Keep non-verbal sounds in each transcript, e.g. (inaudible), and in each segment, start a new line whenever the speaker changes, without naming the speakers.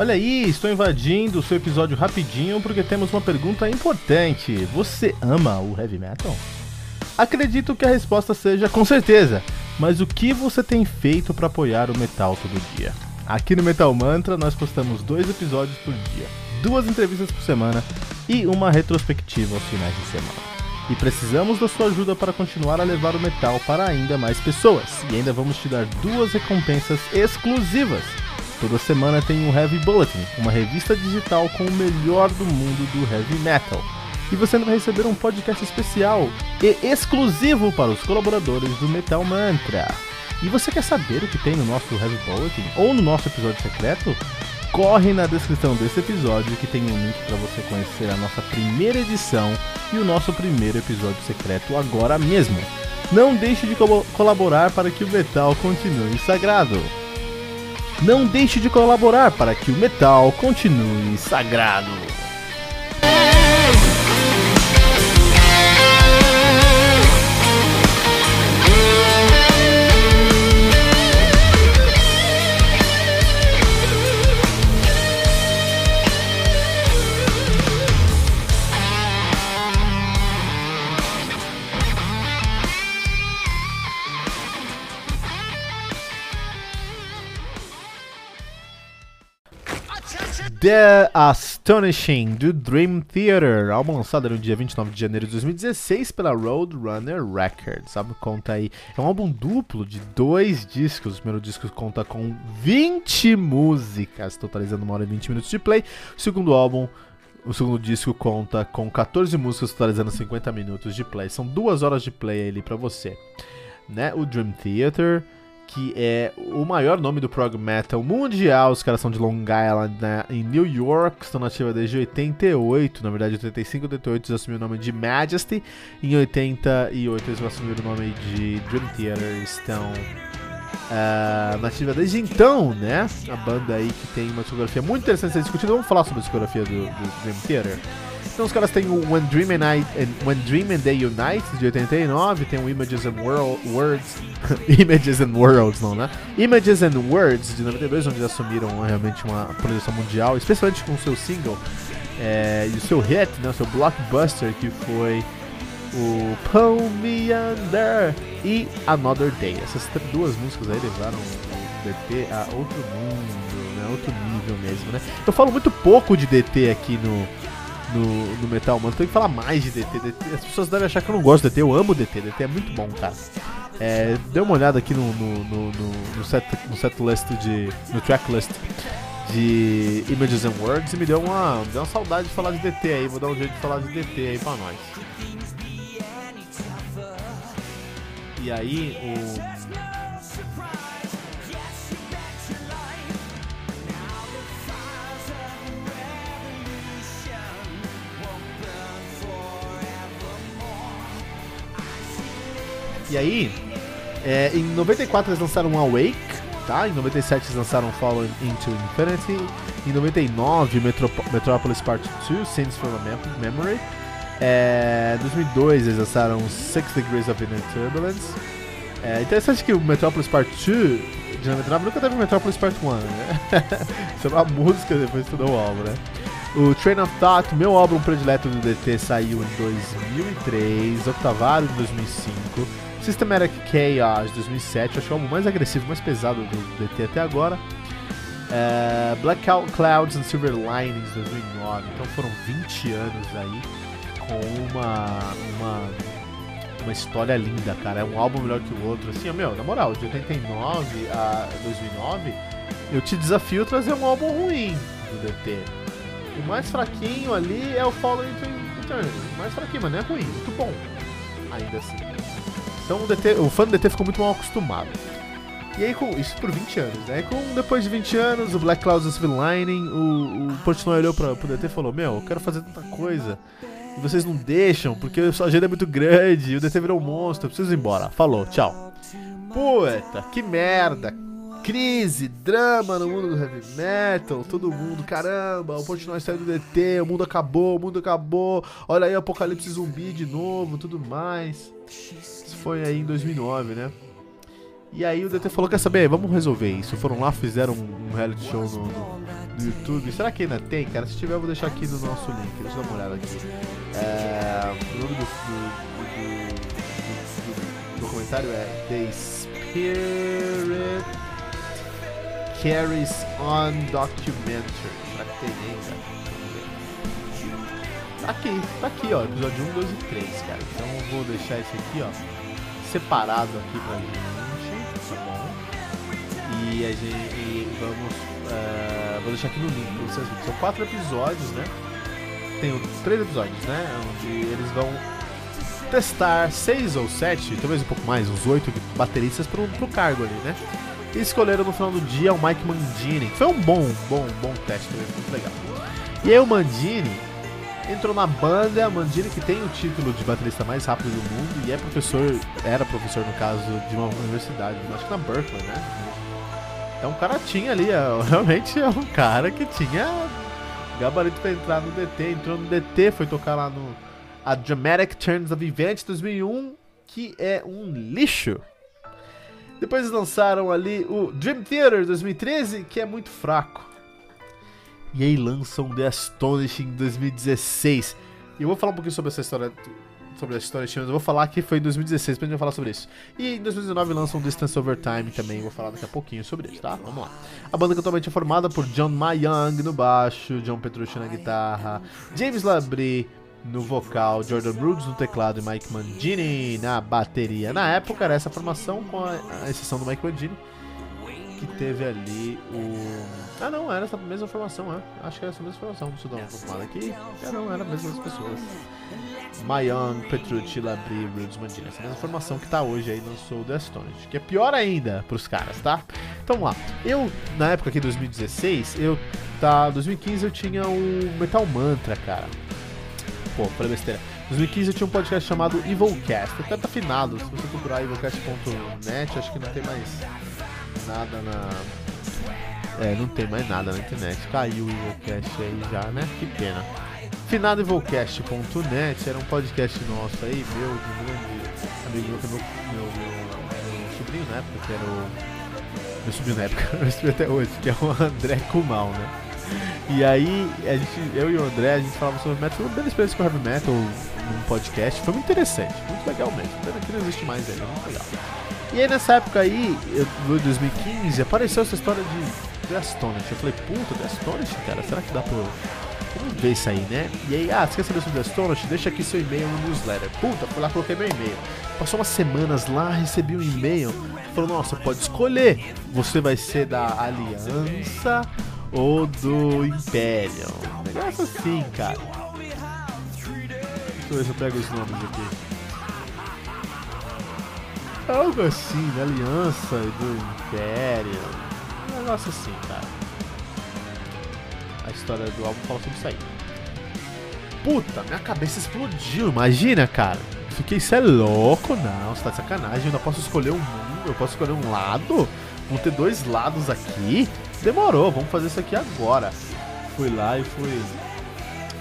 Olha aí, estou invadindo o seu episódio rapidinho porque temos uma pergunta importante. Você ama o heavy metal? Acredito que a resposta seja com certeza. Mas o que você tem feito para apoiar o metal todo dia? Aqui no Metal Mantra nós postamos dois episódios por dia, duas entrevistas por semana e uma retrospectiva aos finais de semana. E precisamos da sua ajuda para continuar a levar o metal para ainda mais pessoas. E ainda vamos te dar duas recompensas exclusivas. Toda semana tem o Heavy Bulletin, uma revista digital com o melhor do mundo do heavy metal. E você vai receber um podcast especial e exclusivo para os colaboradores do Metal Mantra. E você quer saber o que tem no nosso Heavy Bulletin ou no nosso episódio secreto? Corre na descrição desse episódio que tem um link para você conhecer a nossa primeira edição e o nosso primeiro episódio secreto agora mesmo. Não deixe de co colaborar para que o metal continue sagrado. Não deixe de colaborar para que o metal continue sagrado. The Astonishing do Dream Theater, álbum lançado no dia 29 de janeiro de 2016 pela Roadrunner Records. Sabe, conta aí. É um álbum duplo de dois discos. O primeiro disco conta com 20 músicas, totalizando uma hora e 20 minutos de play. O segundo álbum o segundo disco conta com 14 músicas, totalizando 50 minutos de play. São duas horas de play ali para você. Né? O Dream Theater que é o maior nome do prog metal mundial. Os caras são de Long Island, né, em New York, estão nativa desde 88, na verdade 85 88 eles assumiram o nome de Majesty, em 88 eles assumiram o nome de Dream Theater, estão uh, nativa desde então, né? A banda aí que tem uma discografia muito interessante a ser discutida. Vamos falar sobre a discografia do, do Dream Theater. Então os caras têm o When Dream and, I, and, Dream and Day Unite, de 89, tem o Images and World, Words, (laughs) Images and Worlds, não, né? Images and Words, de 92, onde eles assumiram realmente uma projeção mundial, especialmente com o seu single é, e o seu hit, né, o seu blockbuster, que foi o Pull Me Under e Another Day. Essas duas músicas aí levaram o DT a outro mundo, né, outro nível mesmo, né? Eu falo muito pouco de DT aqui no no, no Metal Mano. Tem que falar mais de DT. DT. As pessoas devem achar que eu não gosto de DT. Eu amo DT. DT é muito bom, cara. É, dê uma olhada aqui no, no, no, no, set, no set list de. no tracklist de Images and Words e me deu uma, deu uma saudade de falar de DT aí. Vou dar um jeito de falar de DT aí pra nós. E aí, o. E aí, é, em 94 eles lançaram Awake, tá? Em 97 eles lançaram Fallen into Infinity. Em 99, Metrop Metropolis Part 2, Scenes from a Memory. É, em 2002 eles lançaram Six Degrees of Inner Turbulence. É interessante que o Metropolis Part 2 de 99 nunca teve Metropolis Part 1, né? (laughs) Isso é uma música, depois estudou o álbum, né? O Train of Thought, meu álbum predileto do DT, saiu em 2003, Octavário em 2005. Systematic Chaos 2007, acho que é o álbum mais agressivo, mais pesado do DT até agora. É, Blackout Clouds and Silver Linings 2009, então foram 20 anos aí com uma, uma, uma história linda, cara. É um álbum melhor que o outro, assim, meu, na moral, de 89 a 2009 eu te desafio a trazer um álbum ruim do DT. O mais fraquinho ali é o Fallen into Eternity. O mais fraquinho, mas não é ruim, muito bom. Ainda assim. Então o, DT, o fã do DT ficou muito mal acostumado. E aí, com, isso por 20 anos, né? E com, depois de 20 anos, o Black Cloud Silver Lining, o, o Portnoy olhou pra, pro DT e falou: Meu, eu quero fazer tanta coisa. E vocês não deixam, porque a sua agenda é muito grande, e o DT virou um monstro, eu preciso ir embora. Falou, tchau. Puta, que merda. Crise, drama no mundo do heavy metal, todo mundo, caramba, o Portnoy saiu do DT, o mundo acabou, o mundo acabou, olha aí, Apocalipse Zumbi de novo, tudo mais. Foi aí em 2009, né? E aí o DT falou, quer saber, vamos resolver isso. Foram lá, fizeram um reality show no, no, no YouTube. Será que ainda tem, cara? Se tiver, eu vou deixar aqui no nosso link. Deixa eu dar uma olhada aqui. É, o nome do, do, do, do documentário é The Spirit Carries On Documentary. Será que tem aí, cara? Tá aqui, tá aqui, ó. Episódio 1, 2 e 3, cara. Então eu vou deixar esse aqui, ó, separado aqui pra gente tá bom? E a gente e vamos. Uh, vou deixar aqui no link pra vocês verem. São quatro episódios, né? Tem três episódios, né? Onde eles vão testar seis ou sete, talvez um pouco mais, uns oito bateristas pro, pro cargo ali, né? E escolheram no final do dia o Mike Mandini, que foi um bom, bom, bom teste, muito legal. E aí o Mandini entrou na banda, Mandini que tem o título de baterista mais rápido do mundo e é professor, era professor no caso de uma universidade, acho que na Berkeley, né? Então o cara tinha ali, (laughs) realmente é um cara que tinha gabarito para entrar no DT, entrou no DT, foi tocar lá no A Dramatic Turns of Events 2001, que é um lixo. Depois lançaram ali o Dream Theater 2013, que é muito fraco. E aí lançam The Astonishing 2016. E eu vou falar um pouquinho sobre essa história sobre a história mas eu vou falar que foi em 2016 pra gente falar sobre isso. E em 2019 lançam Distance Over Time também, vou falar daqui a pouquinho sobre isso, tá? Vamos lá. A banda totalmente é formada por John Mayang no baixo, John Petrucci na guitarra, James Labrie no vocal, Jordan Brooks no teclado e Mike Mangini na bateria. Na época era essa formação, com a, a exceção do Mike Mangini, que teve ali o ah, não, era essa mesma formação, é. Acho que era essa mesma formação. Deixa eu dar uma confirmada aqui. É, não, era a mesma pessoas. Mayan, Petrucci, Labrie, Rhodes, Mandina. Essa mesma formação que tá hoje aí Soul The Astonish. Que é pior ainda pros caras, tá? Então vamos lá. Eu, na época aqui, 2016, eu. Tá. 2015 eu tinha o Metal Mantra, cara. Pô, falei besteira. 2015 eu tinha um podcast chamado Evilcast. Até tá afinado. Se você procurar evilcast.net, acho que não tem mais nada na é, não tem mais nada na internet. Caiu o Evilcast aí já, né? Que pena. Finadoevilcast.net era um podcast nosso aí, meu, de um grande amigo meu, é meu, meu, meu, meu sobrinho na época, que era o. Meu sobrinho na época, (laughs) meu sobrinho até hoje, que é o André Kumal, né? E aí, a gente, eu e o André, a gente falava sobre metal, foi uma bela experiência com heavy metal num podcast, foi muito interessante, muito legal mesmo. Pena que não existe mais aí, muito legal. E aí nessa época aí, em 2015, apareceu essa história de The Astonish. Eu falei, puta, The Astonish, cara, será que dá pra. Vamos ver isso aí, né? E aí, ah, saber sobre The Astonish? Deixa aqui seu e-mail no newsletter. Puta, fui lá, coloquei meu e-mail. Passou umas semanas lá, recebi um e-mail. Falou, nossa, pode escolher. Você vai ser da Aliança ou do Império. Negócio assim, cara. Deixa eu ver se eu pego os nomes aqui. Algo assim, da Aliança e do Império negócio assim, cara. A história do álbum fala sobre isso aí. Puta, minha cabeça explodiu, imagina, cara. Fiquei, cê é louco? Não, você tá de sacanagem. Eu ainda posso escolher um mundo, eu posso escolher um lado. Vão ter dois lados aqui. Demorou, vamos fazer isso aqui agora. Fui lá e fui.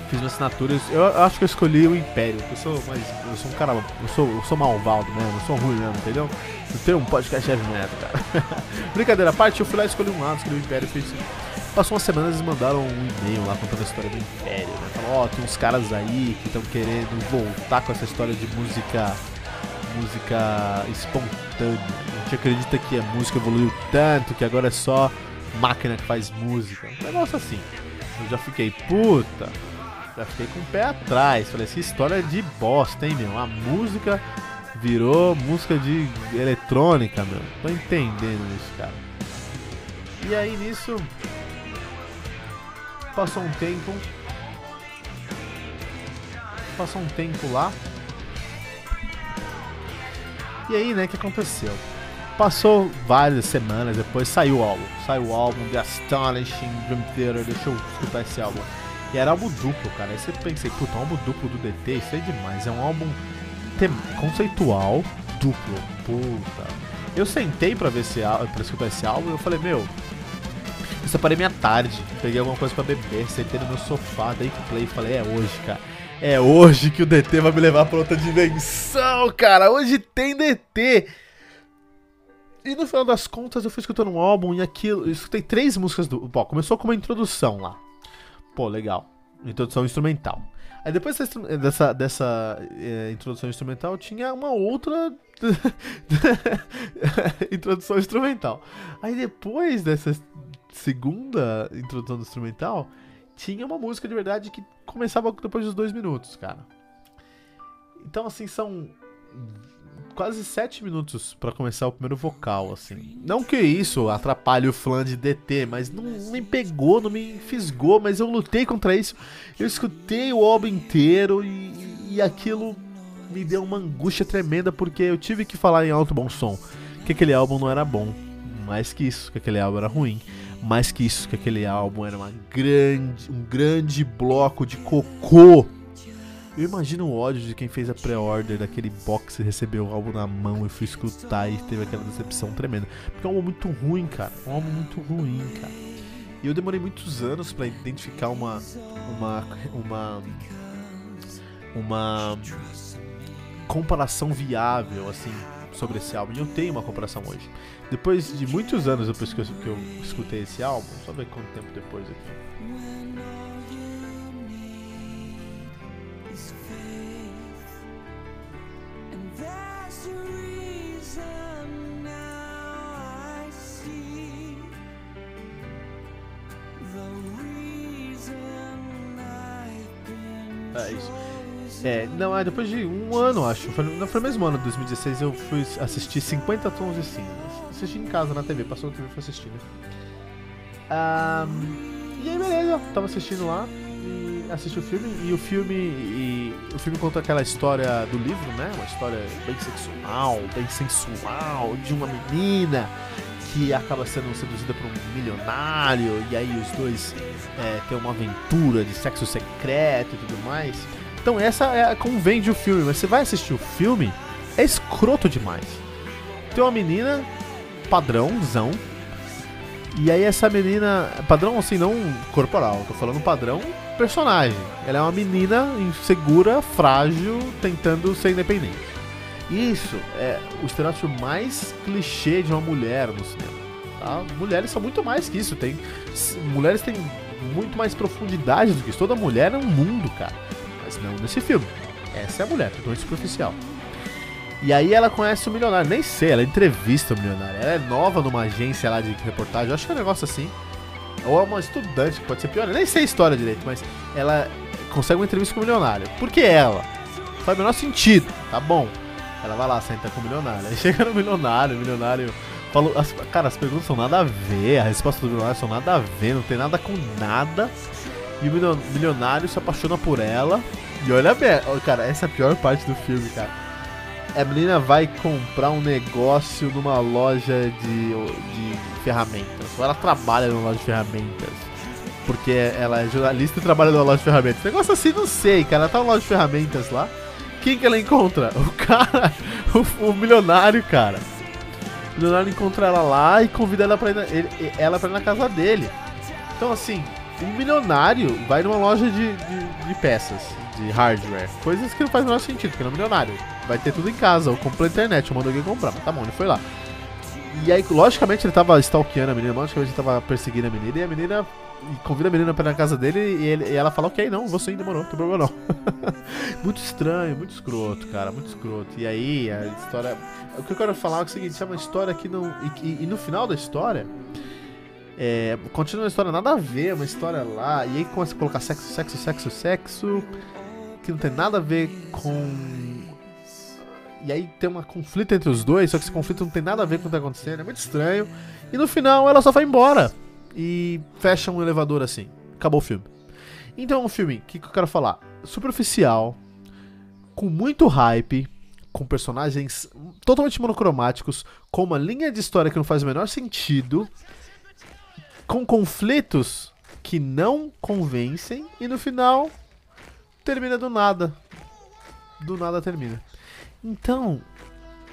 Fiz minhas assinaturas. Eu acho que eu escolhi o Império. Eu sou mais. Eu sou um cara. Eu sou, eu sou malvado mesmo, eu sou ruim mesmo, entendeu? ter um podcast heavy metal, cara. (laughs) Brincadeira à parte, eu fui lá escolhi um lado, escolhi o Império, fiz. Passou umas semanas eles mandaram um e-mail lá contando a história do Império, né? Falaram, ó, oh, tem uns caras aí que estão querendo voltar com essa história de música música espontânea. A gente acredita que a música evoluiu tanto que agora é só máquina que faz música. Um negócio assim. Eu já fiquei, puta, já fiquei com o pé atrás. Falei, essa história é de bosta, hein, meu? A música virou música de eletrônica, meu. Tô entendendo isso, cara. E aí nisso passou um tempo. Passou um tempo lá. E aí, né, o que aconteceu? Passou várias semanas depois, saiu o álbum. Saiu o álbum The Astonishing Dream Theater, deixa eu escutar esse álbum. E era álbum duplo, cara. Aí você pensei, puta, um álbum duplo do DT, isso é demais. É um álbum conceitual duplo. Puta. Eu sentei pra ver esse pra escutar esse álbum e eu falei, meu. Eu separei minha tarde, peguei alguma coisa pra beber, sentei no meu sofá, dei play e falei, é hoje, cara. É hoje que o DT vai me levar pra outra dimensão, cara. Hoje tem DT. E no final das contas eu fui escutando um álbum e aquilo. Eu escutei três músicas do. Bom, começou com uma introdução lá. Pô, legal. Introdução instrumental. Aí depois dessa, dessa, é, introdução instrumental tinha uma outra (laughs) introdução instrumental. Aí depois dessa segunda introdução instrumental tinha uma música de verdade que começava depois dos dois minutos, cara. Então assim são quase sete minutos para começar o primeiro vocal, assim. Não que isso atrapalhe o flan de DT, mas não me pegou, não me fisgou, mas eu lutei contra isso. Eu escutei o álbum inteiro e, e aquilo me deu uma angústia tremenda porque eu tive que falar em alto bom som que aquele álbum não era bom. Mais que isso, que aquele álbum era ruim. Mais que isso, que aquele álbum era uma grande, um grande bloco de cocô eu imagino o ódio de quem fez a pré-order daquele box e recebeu o álbum na mão e foi escutar e teve aquela decepção tremenda. Porque é um álbum muito ruim, cara. É um álbum muito ruim, cara. E eu demorei muitos anos para identificar uma. Uma. Uma. Uma. Comparação viável, assim, sobre esse álbum. E eu tenho uma comparação hoje. Depois de muitos anos depois que eu, que eu escutei esse álbum, só ver quanto tempo depois aqui. É isso. É, não, é depois de um ano, acho. Foi, não foi no mesmo ano, 2016, eu fui assistir 50 Tons de Cinza. Assisti em casa na TV, passou na TV e fui assistir, né? Um, e aí, beleza, tava assistindo lá e assisti o filme. E o filme. E, o filme conta aquela história do livro, né? Uma história bem sexual, bem sensual, de uma menina que acaba sendo seduzida por um milionário, e aí os dois é, têm uma aventura de sexo secreto e tudo mais. Então essa é como vende o filme, mas você vai assistir o filme, é escroto demais. Tem uma menina padrãozão, e aí essa menina, padrão assim, não corporal, tô falando padrão personagem. Ela é uma menina insegura, frágil, tentando ser independente. Isso é o estereótipo mais clichê de uma mulher no cinema. Tá? Mulheres são muito mais que isso. Tem, mulheres têm muito mais profundidade do que isso. Toda mulher é um mundo, cara. Mas não nesse filme. Essa é a mulher, totalmente superficial. E aí ela conhece o milionário. Nem sei, ela entrevista o milionário. Ela é nova numa agência lá de reportagem. Eu acho que é um negócio assim. Ou é uma estudante, que pode ser pior. Eu nem sei a história direito, mas ela consegue uma entrevista com o milionário. Por que ela? Faz o menor sentido. Tá bom. Ela vai lá, senta com o milionário. Aí (laughs) chega no milionário, o milionário falou. As, cara, as perguntas são nada a ver, a resposta do milionário são nada a ver, não tem nada com nada. E o milionário se apaixona por ela. E olha bem, cara, essa é a pior parte do filme, cara. A menina vai comprar um negócio numa loja de, de ferramentas. Ou ela trabalha numa loja de ferramentas. Porque ela é jornalista e trabalha numa loja de ferramentas. Negócio assim, não sei, cara. Ela tá numa loja de ferramentas lá. Quem que ela encontra? (laughs) O cara, o, o milionário, cara. O milionário encontra ela lá e convida ela pra ir na, ele, ela pra ir na casa dele. Então, assim, um milionário vai numa loja de, de, de, peças, de hardware. Coisas que não faz o menor sentido, porque ele é um milionário. Vai ter tudo em casa, ou compra na internet, ou manda alguém comprar. Mas tá bom, ele foi lá. E aí, logicamente, ele tava stalkeando a menina, logicamente ele tava perseguindo a menina, e a menina e convida a menina pra ir na casa dele e, ele, e ela fala, ok, não, você ainda demorou, não tem problema não. (laughs) muito estranho, muito escroto, cara, muito escroto. E aí, a história. O que eu quero falar é o seguinte: é uma história que não. E, e, e no final da história. É, continua uma história nada a ver, uma história lá, e aí começa a colocar sexo, sexo, sexo, sexo, que não tem nada a ver com e aí tem uma conflito entre os dois, só que esse conflito não tem nada a ver com o que tá acontecendo, é muito estranho. E no final ela só vai embora e fecha um elevador assim. Acabou o filme. Então é um filme, o que, que eu quero falar? Superficial, com muito hype, com personagens totalmente monocromáticos, com uma linha de história que não faz o menor sentido, com conflitos que não convencem e no final termina do nada. Do nada termina. Então,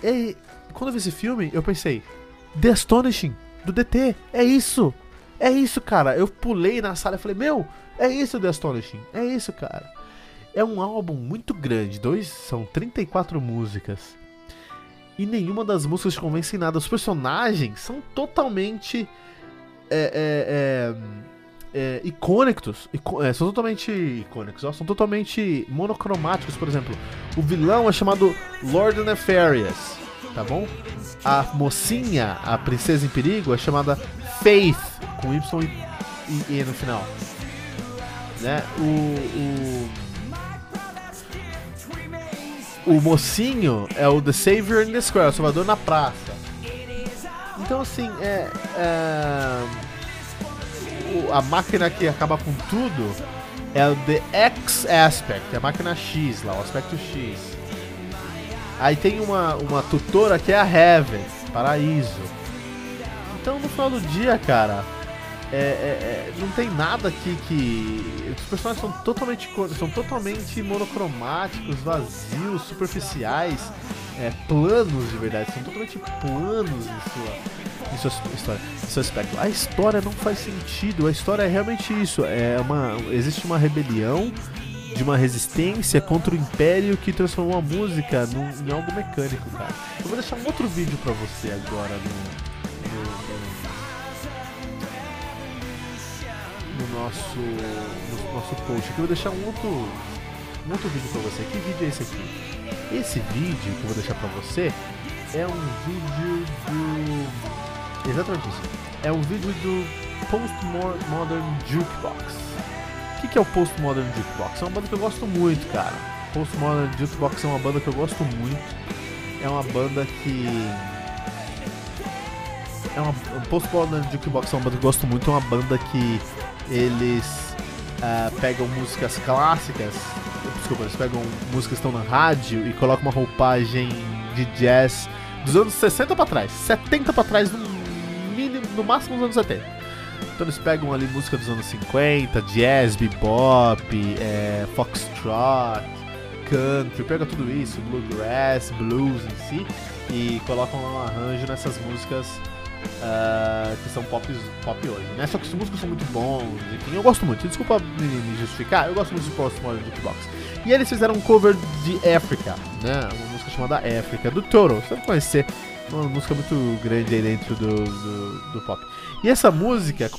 é, quando eu vi esse filme, eu pensei: The Astonishing, do DT, é isso! É isso, cara. Eu pulei na sala e falei: Meu, é isso The Astonishing, é isso, cara. É um álbum muito grande, dois, são 34 músicas. E nenhuma das músicas convence em nada. Os personagens são totalmente. É, é, é, é icônicos. é, são totalmente icônicos, ó, são totalmente monocromáticos, por exemplo. O vilão é chamado Lord Nefarious, tá bom? A mocinha, a princesa em perigo, é chamada Faith, com Y e E no final. Né? O, o o mocinho é o The Savior in the Square, o Salvador na praça. Então, assim, é, é a máquina que acaba com tudo é o The X Aspect, a máquina X lá, o aspecto X. Aí tem uma, uma tutora que é a Heaven, Paraíso. Então, no final do dia, cara, é, é, é, não tem nada aqui que. Os personagens são totalmente, são totalmente monocromáticos, vazios, superficiais, é, planos de verdade, são totalmente planos em sua, em sua história, em seu aspecto. A história não faz sentido, a história é realmente isso. É uma, existe uma rebelião de uma resistência contra o império que transformou a música num, em algo mecânico, cara. Eu vou deixar um outro vídeo pra você agora no, no, no no nosso, no nosso post aqui. Eu vou deixar um outro, um outro vídeo pra você. Que vídeo é esse aqui? Esse vídeo que eu vou deixar pra você é um vídeo do. Exatamente isso. É um vídeo do Postmodern Jukebox. O que, é o Postmodern Jukebox? É uma banda que eu gosto muito, cara. Postmodern Jukebox é uma banda que eu gosto muito. É uma banda que. É uma. Postmodern Jukebox é uma banda que eu gosto muito. É uma banda que eles uh, pegam músicas clássicas, desculpa, eles pegam músicas que estão na rádio e colocam uma roupagem de jazz dos anos 60 para trás, 70 para trás, no mínimo, no máximo dos anos 70. Então eles pegam ali música dos anos 50, jazz, bebop, é, foxtrot, country, pega tudo isso, bluegrass, blues em si, e colocam um arranjo nessas músicas Uh, que são pop, pop hoje, né? Só que os músicos são muito bons, enfim, eu gosto muito. Desculpa me, me justificar, eu gosto muito de Postmodern Jukebox. E eles fizeram um cover de Africa, né? Uma música chamada Africa, do Toro. Você deve conhecer, uma música muito grande aí dentro do, do, do pop. E essa música,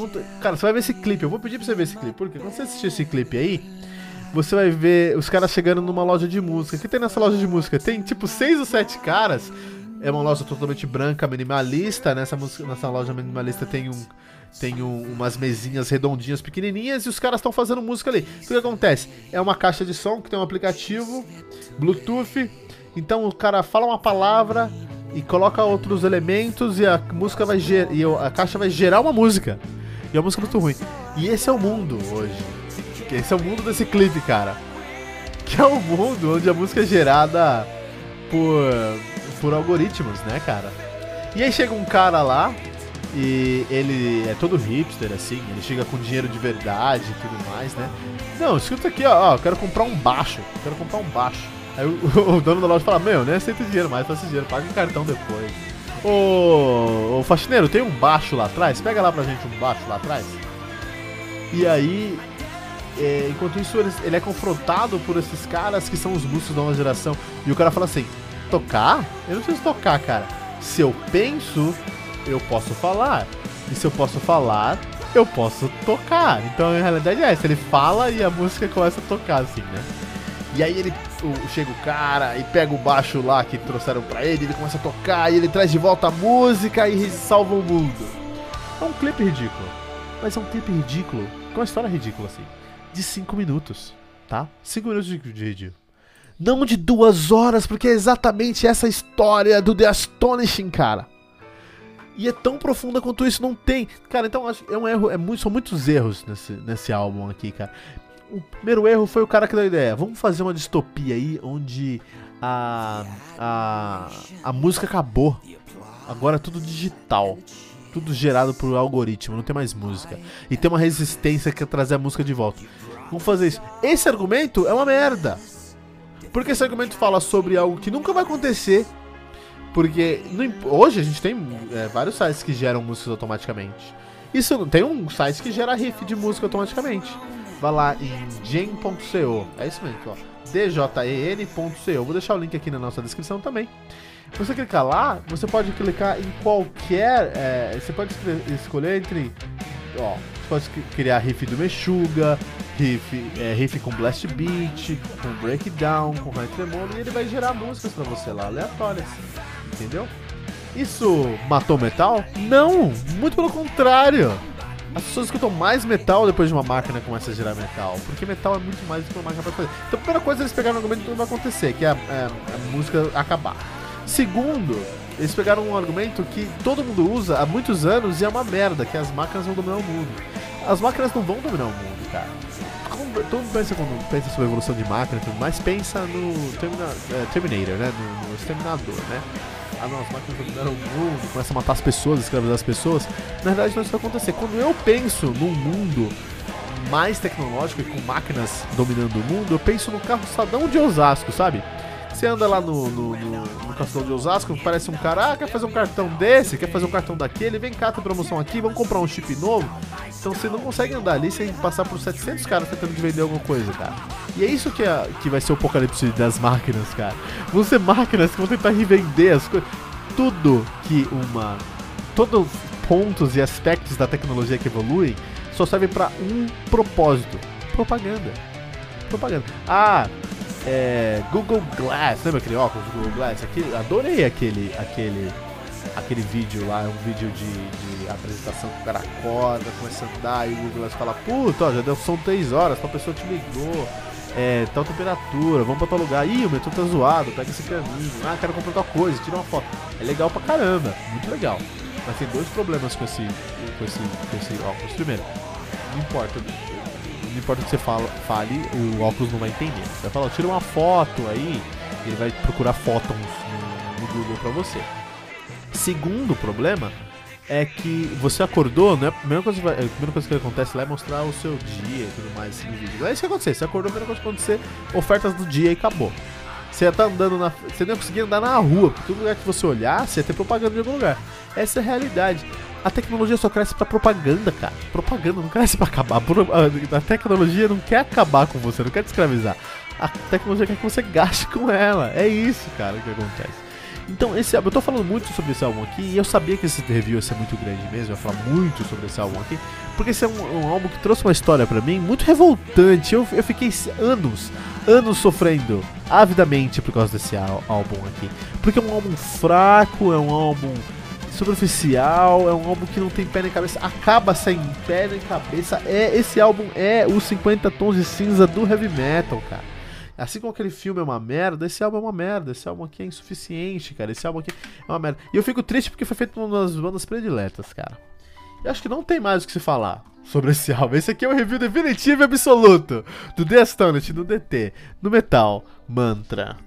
cara, você vai ver esse clipe, eu vou pedir pra você ver esse clipe, porque quando você assistir esse clipe aí, você vai ver os caras chegando numa loja de música. O que tem nessa loja de música? Tem tipo seis ou sete caras é uma loja totalmente branca, minimalista. Nessa, nessa loja minimalista tem um. Tem um, umas mesinhas redondinhas, pequenininhas, e os caras estão fazendo música ali. O que acontece? É uma caixa de som que tem um aplicativo, Bluetooth. Então o cara fala uma palavra e coloca outros elementos e a música vai ger e a caixa vai gerar uma música. E a música é muito ruim. E esse é o mundo hoje. Esse é o mundo desse clipe, cara. Que é o mundo onde a música é gerada por por algoritmos, né, cara? E aí chega um cara lá e ele é todo hipster, assim, ele chega com dinheiro de verdade e tudo mais, né? Não, escuta aqui, ó, ó, quero comprar um baixo, quero comprar um baixo. Aí o, (laughs) o dono da loja fala, meu, nem aceito dinheiro mais, faça dinheiro, paga em cartão depois. Ô, ô faxineiro, tem um baixo lá atrás? Pega lá pra gente um baixo lá atrás. E aí, é, enquanto isso, ele, ele, é confrontado por esses caras que são os músicos da nova geração. E o cara fala assim: tocar? Eu não preciso tocar, cara. Se eu penso, eu posso falar. E se eu posso falar, eu posso tocar. Então, a realidade é essa. Ele fala e a música começa a tocar, assim, né? E aí ele o, chega o cara e pega o baixo lá que trouxeram pra ele, ele começa a tocar e ele traz de volta a música e salva o mundo. É um clipe ridículo. Mas é um clipe ridículo, com uma história ridícula, assim. De 5 minutos, tá? 5 minutos de, de ridículo. Não de duas horas, porque é exatamente essa história do The Astonishing, cara. E é tão profunda quanto isso, não tem. Cara, então é um erro, é muito, são muitos erros nesse, nesse álbum aqui, cara. O primeiro erro foi o cara que deu a ideia. Vamos fazer uma distopia aí onde a, a, a música acabou. Agora é tudo digital. Tudo gerado por algoritmo, não tem mais música. E tem uma resistência que quer trazer a música de volta. Vamos fazer isso. Esse argumento é uma merda. Porque esse argumento fala sobre algo que nunca vai acontecer. Porque hoje a gente tem é, vários sites que geram músicas automaticamente. Isso tem um site que gera riff de música automaticamente. Vai lá em gen.co. É isso mesmo, ó. djen.co. Vou deixar o link aqui na nossa descrição também. Você clicar lá, você pode clicar em qualquer. É, você pode escolher entre. Ó, você pode criar riff do Meshuga, riff, é, riff com blast beat, com breakdown, com high tremolo, e ele vai gerar músicas para você lá, aleatórias. Entendeu? Isso matou metal? Não! Muito pelo contrário! As pessoas escutam mais metal depois de uma máquina começa a gerar metal. Porque metal é muito mais do que uma máquina pode fazer. Então, a primeira coisa, eles pegaram um argumento que não vai acontecer, que é a, é a música acabar. Segundo, eles pegaram um argumento que todo mundo usa há muitos anos e é uma merda, que as máquinas vão dominar o mundo. As máquinas não vão dominar o mundo, cara. todo mundo pensa quando pensa sobre a evolução de máquina e tudo mais, pensa no Termina, é, Terminator, né? No, no Exterminador, né? Ah não, as máquinas dominaram o mundo, começam a matar as pessoas, escravizar as pessoas. Na verdade não é isso vai acontecer. Quando eu penso num mundo mais tecnológico e com máquinas dominando o mundo, eu penso no carro Sadão de Osasco, sabe? Você anda lá no, no, no, no de Osasco, parece um cara, ah, quer fazer um cartão desse, quer fazer um cartão daquele, vem cá, tem promoção aqui, vamos comprar um chip novo. Então você não consegue andar ali sem passar por 700 caras tentando te vender alguma coisa, cara. E é isso que, é, que vai ser o apocalipse das máquinas, cara. Vão ser máquinas que vão tentar revender as coisas. Tudo que uma. Todos pontos e aspectos da tecnologia que evoluem só servem para um propósito: propaganda. Propaganda. Ah, é, Google Glass, lembra aquele óculos Google Glass? Aquele, adorei aquele, aquele, aquele vídeo lá, um vídeo de, de apresentação que o cara acorda, começa a andar e o Google fala, puta, ó, já deu, são 3 horas, tal pessoa te ligou, é, tal temperatura, vamos pra tal lugar, ih, o metrô tá zoado, pega esse caminho, ah, quero comprar tal coisa, tira uma foto. É legal pra caramba, muito legal. Mas tem dois problemas com esse, com esse, com esse óculos. Primeiro, não importa, não importa o que você fala, fale, o óculos não vai entender. Você vai falar, tira uma foto aí, ele vai procurar fótons no, no Google pra você. Segundo problema é que você acordou, né? A primeira coisa, a primeira coisa que acontece lá é mostrar o seu dia e tudo mais. É isso que aconteceu. Você acordou, a primeira coisa que acontecer, ofertas do dia e acabou. Você ia tá andando na. Você não ia conseguir andar na rua, porque todo lugar que você olhar, você ia ter propaganda em algum lugar. Essa é a realidade. A tecnologia só cresce pra propaganda, cara. Propaganda não cresce pra acabar. A tecnologia não quer acabar com você, não quer te escravizar. A tecnologia quer que você gaste com ela. É isso, cara, que acontece. Então, esse álbum, eu tô falando muito sobre esse álbum aqui, e eu sabia que esse review ia ser muito grande mesmo, eu ia falar muito sobre esse álbum aqui, porque esse é um, um álbum que trouxe uma história para mim muito revoltante. Eu, eu fiquei anos, anos sofrendo avidamente por causa desse álbum aqui. Porque é um álbum fraco, é um álbum superficial, é um álbum que não tem pé nem cabeça, acaba sem pé nem cabeça. É, esse álbum é os 50 tons de cinza do heavy metal, cara. Assim como aquele filme é uma merda, esse álbum é uma merda. Esse álbum aqui é insuficiente, cara. Esse álbum aqui é uma merda. E eu fico triste porque foi feito uma das bandas prediletas, cara. E acho que não tem mais o que se falar sobre esse álbum. Esse aqui é o review definitivo e absoluto do The Astonished, do DT, do Metal Mantra.